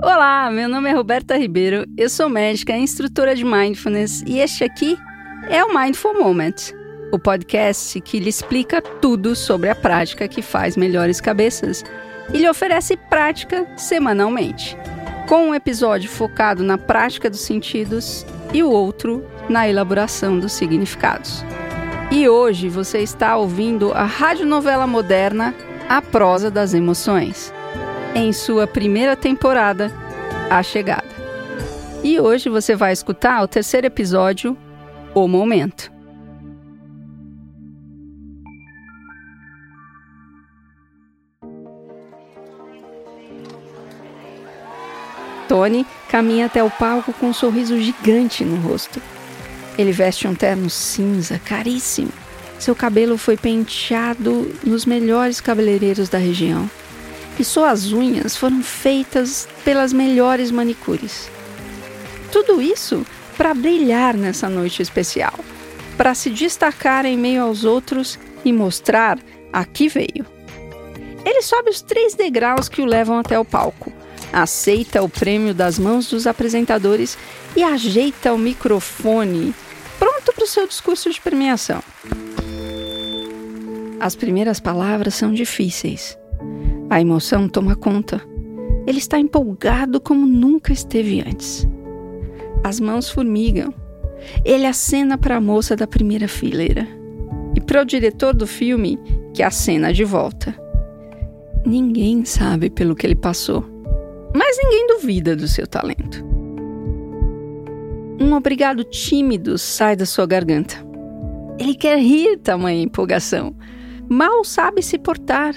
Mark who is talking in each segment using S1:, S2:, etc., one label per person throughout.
S1: Olá, meu nome é Roberta Ribeiro, eu sou médica, instrutora de Mindfulness e este aqui é o Mindful Moment, o podcast que lhe explica tudo sobre a prática que faz melhores cabeças e lhe oferece prática semanalmente, com um episódio focado na prática dos sentidos e o outro na elaboração dos significados. E hoje você está ouvindo a radionovela moderna A Prosa das Emoções, em sua primeira temporada, A Chegada. E hoje você vai escutar o terceiro episódio, O Momento. Tony caminha até o palco com um sorriso gigante no rosto. Ele veste um terno cinza caríssimo. Seu cabelo foi penteado nos melhores cabeleireiros da região. E suas unhas foram feitas pelas melhores manicures. Tudo isso para brilhar nessa noite especial, para se destacar em meio aos outros e mostrar a que veio. Ele sobe os três degraus que o levam até o palco aceita o prêmio das mãos dos apresentadores e ajeita o microfone, pronto para o seu discurso de premiação. As primeiras palavras são difíceis. A emoção toma conta. Ele está empolgado como nunca esteve antes. As mãos formigam. Ele acena para a moça da primeira fileira e para o diretor do filme, que acena de volta. Ninguém sabe pelo que ele passou mas ninguém duvida do seu talento. Um obrigado tímido sai da sua garganta. Ele quer rir tamanha empolgação. Mal sabe se portar.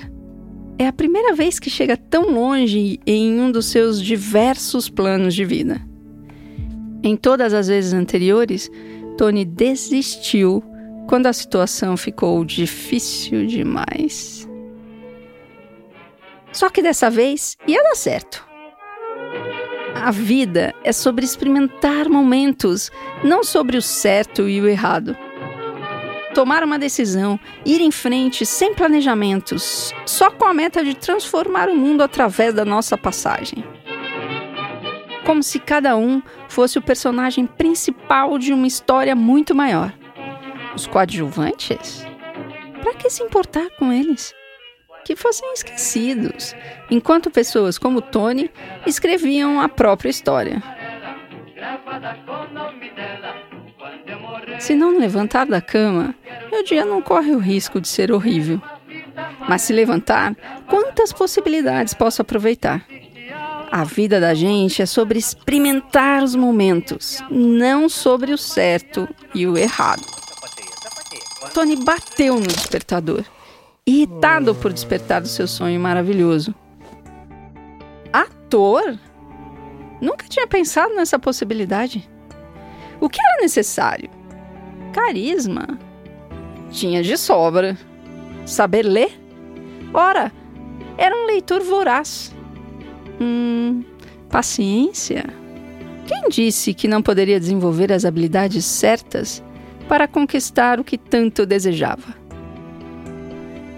S1: É a primeira vez que chega tão longe em um dos seus diversos planos de vida. Em todas as vezes anteriores, Tony desistiu quando a situação ficou difícil demais. Só que dessa vez ia dar certo. A vida é sobre experimentar momentos, não sobre o certo e o errado. Tomar uma decisão, ir em frente sem planejamentos, só com a meta de transformar o mundo através da nossa passagem. Como se cada um fosse o personagem principal de uma história muito maior. Os coadjuvantes? Para que se importar com eles? que fossem esquecidos, enquanto pessoas como Tony escreviam a própria história. Se não levantar da cama, dia não corre o risco de ser horrível. Mas se levantar, quantas possibilidades posso aproveitar? A vida da gente é sobre experimentar os momentos, não sobre o certo e o errado. Tony bateu no despertador irritado por despertar do seu sonho maravilhoso. Ator? Nunca tinha pensado nessa possibilidade. O que era necessário? Carisma. Tinha de sobra. Saber ler? Ora, era um leitor voraz. Hum, paciência? Quem disse que não poderia desenvolver as habilidades certas para conquistar o que tanto desejava?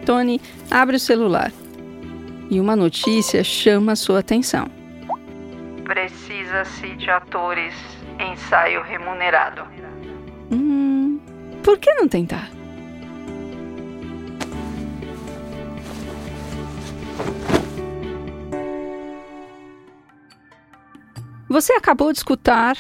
S1: Tony abre o celular e uma notícia chama sua atenção.
S2: Precisa-se de atores. Ensaio remunerado.
S1: Hum, por que não tentar? Você acabou de escutar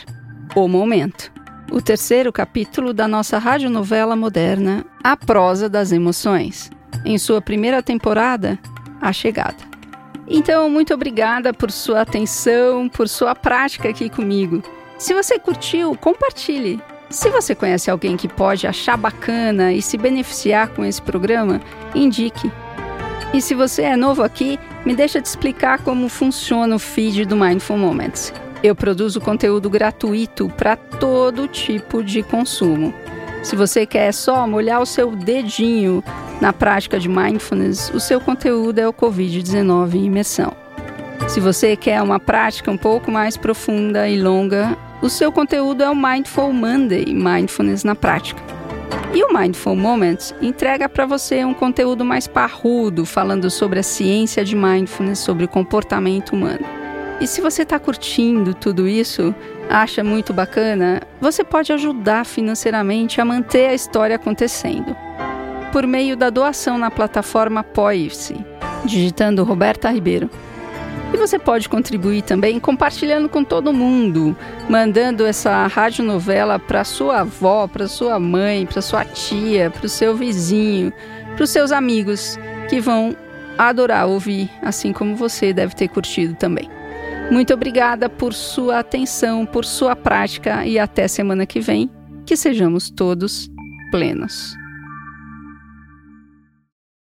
S1: O Momento, o terceiro capítulo da nossa radionovela moderna A Prosa das Emoções em sua primeira temporada, A Chegada. Então, muito obrigada por sua atenção, por sua prática aqui comigo. Se você curtiu, compartilhe. Se você conhece alguém que pode achar bacana e se beneficiar com esse programa, indique. E se você é novo aqui, me deixa te explicar como funciona o feed do Mindful Moments. Eu produzo conteúdo gratuito para todo tipo de consumo. Se você quer só molhar o seu dedinho na prática de mindfulness, o seu conteúdo é o Covid-19 em imersão. Se você quer uma prática um pouco mais profunda e longa, o seu conteúdo é o Mindful Monday Mindfulness na prática. E o Mindful Moments entrega para você um conteúdo mais parrudo, falando sobre a ciência de mindfulness, sobre o comportamento humano. E se você está curtindo tudo isso, acha muito bacana, você pode ajudar financeiramente a manter a história acontecendo. Por meio da doação na plataforma Apoie-se, digitando Roberta Ribeiro. E você pode contribuir também compartilhando com todo mundo, mandando essa radionovela para sua avó, para sua mãe, para sua tia, para o seu vizinho, para os seus amigos que vão adorar ouvir, assim como você deve ter curtido também. Muito obrigada por sua atenção, por sua prática e até semana que vem. Que sejamos todos plenos.